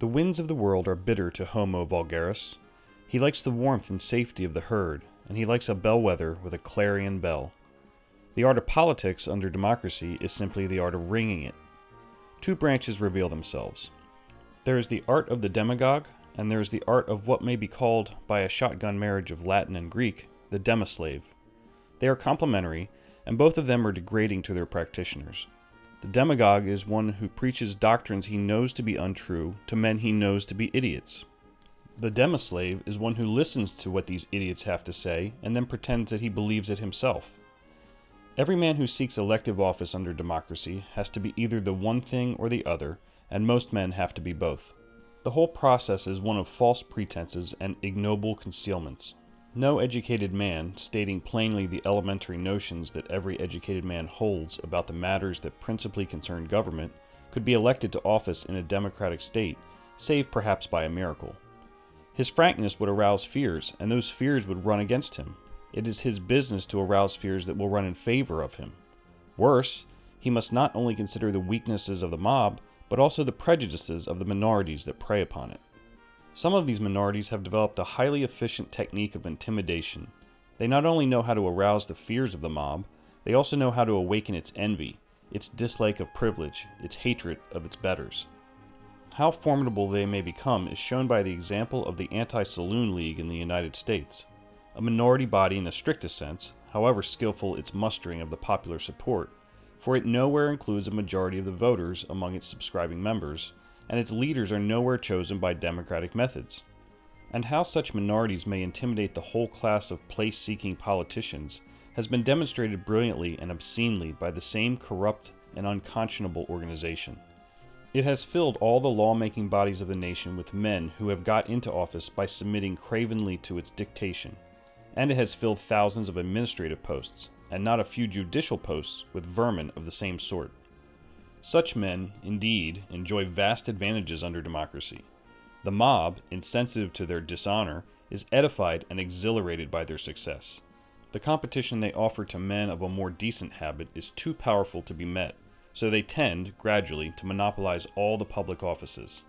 The winds of the world are bitter to Homo vulgaris. He likes the warmth and safety of the herd, and he likes a bellwether with a clarion bell. The art of politics under democracy is simply the art of ringing it. Two branches reveal themselves. There is the art of the demagogue, and there is the art of what may be called, by a shotgun marriage of Latin and Greek, the demoslave. They are complementary, and both of them are degrading to their practitioners. The demagogue is one who preaches doctrines he knows to be untrue to men he knows to be idiots. The demoslave is one who listens to what these idiots have to say and then pretends that he believes it himself. Every man who seeks elective office under democracy has to be either the one thing or the other, and most men have to be both. The whole process is one of false pretenses and ignoble concealments. No educated man, stating plainly the elementary notions that every educated man holds about the matters that principally concern government, could be elected to office in a democratic state, save perhaps by a miracle. His frankness would arouse fears, and those fears would run against him. It is his business to arouse fears that will run in favor of him. Worse, he must not only consider the weaknesses of the mob, but also the prejudices of the minorities that prey upon it. Some of these minorities have developed a highly efficient technique of intimidation. They not only know how to arouse the fears of the mob, they also know how to awaken its envy, its dislike of privilege, its hatred of its betters. How formidable they may become is shown by the example of the Anti Saloon League in the United States. A minority body in the strictest sense, however skillful its mustering of the popular support, for it nowhere includes a majority of the voters among its subscribing members, and its leaders are nowhere chosen by democratic methods. And how such minorities may intimidate the whole class of place seeking politicians has been demonstrated brilliantly and obscenely by the same corrupt and unconscionable organization. It has filled all the lawmaking bodies of the nation with men who have got into office by submitting cravenly to its dictation, and it has filled thousands of administrative posts, and not a few judicial posts, with vermin of the same sort. Such men, indeed, enjoy vast advantages under democracy. The mob, insensitive to their dishonor, is edified and exhilarated by their success. The competition they offer to men of a more decent habit is too powerful to be met, so they tend, gradually, to monopolize all the public offices.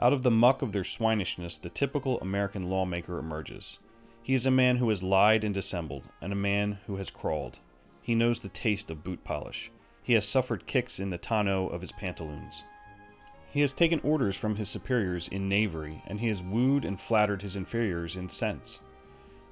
Out of the muck of their swinishness, the typical American lawmaker emerges. He is a man who has lied and dissembled, and a man who has crawled. He knows the taste of boot polish. He has suffered kicks in the tonneau of his pantaloons. He has taken orders from his superiors in knavery, and he has wooed and flattered his inferiors in sense.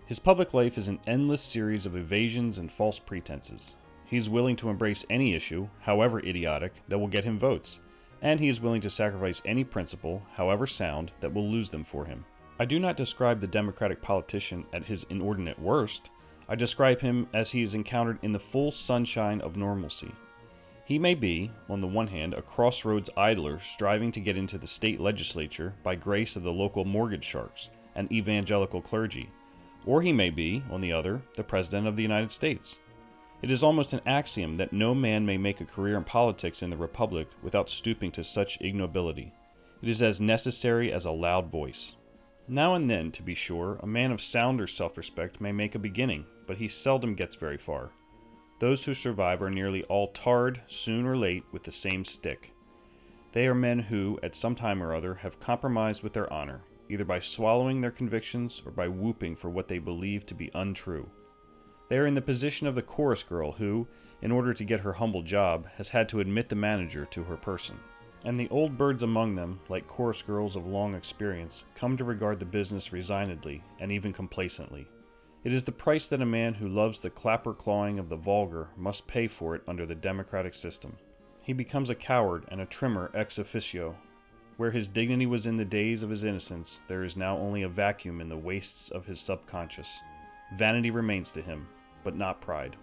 His public life is an endless series of evasions and false pretenses. He is willing to embrace any issue, however idiotic, that will get him votes, and he is willing to sacrifice any principle, however sound, that will lose them for him. I do not describe the Democratic politician at his inordinate worst. I describe him as he is encountered in the full sunshine of normalcy. He may be, on the one hand, a crossroads idler striving to get into the state legislature by grace of the local mortgage sharks and evangelical clergy, or he may be, on the other, the President of the United States. It is almost an axiom that no man may make a career in politics in the Republic without stooping to such ignobility. It is as necessary as a loud voice. Now and then, to be sure, a man of sounder self respect may make a beginning, but he seldom gets very far. Those who survive are nearly all tarred, soon or late, with the same stick. They are men who, at some time or other, have compromised with their honor, either by swallowing their convictions or by whooping for what they believe to be untrue. They are in the position of the chorus girl who, in order to get her humble job, has had to admit the manager to her person. And the old birds among them, like chorus girls of long experience, come to regard the business resignedly and even complacently. It is the price that a man who loves the clapper clawing of the vulgar must pay for it under the democratic system. He becomes a coward and a trimmer ex officio. Where his dignity was in the days of his innocence, there is now only a vacuum in the wastes of his subconscious. Vanity remains to him, but not pride.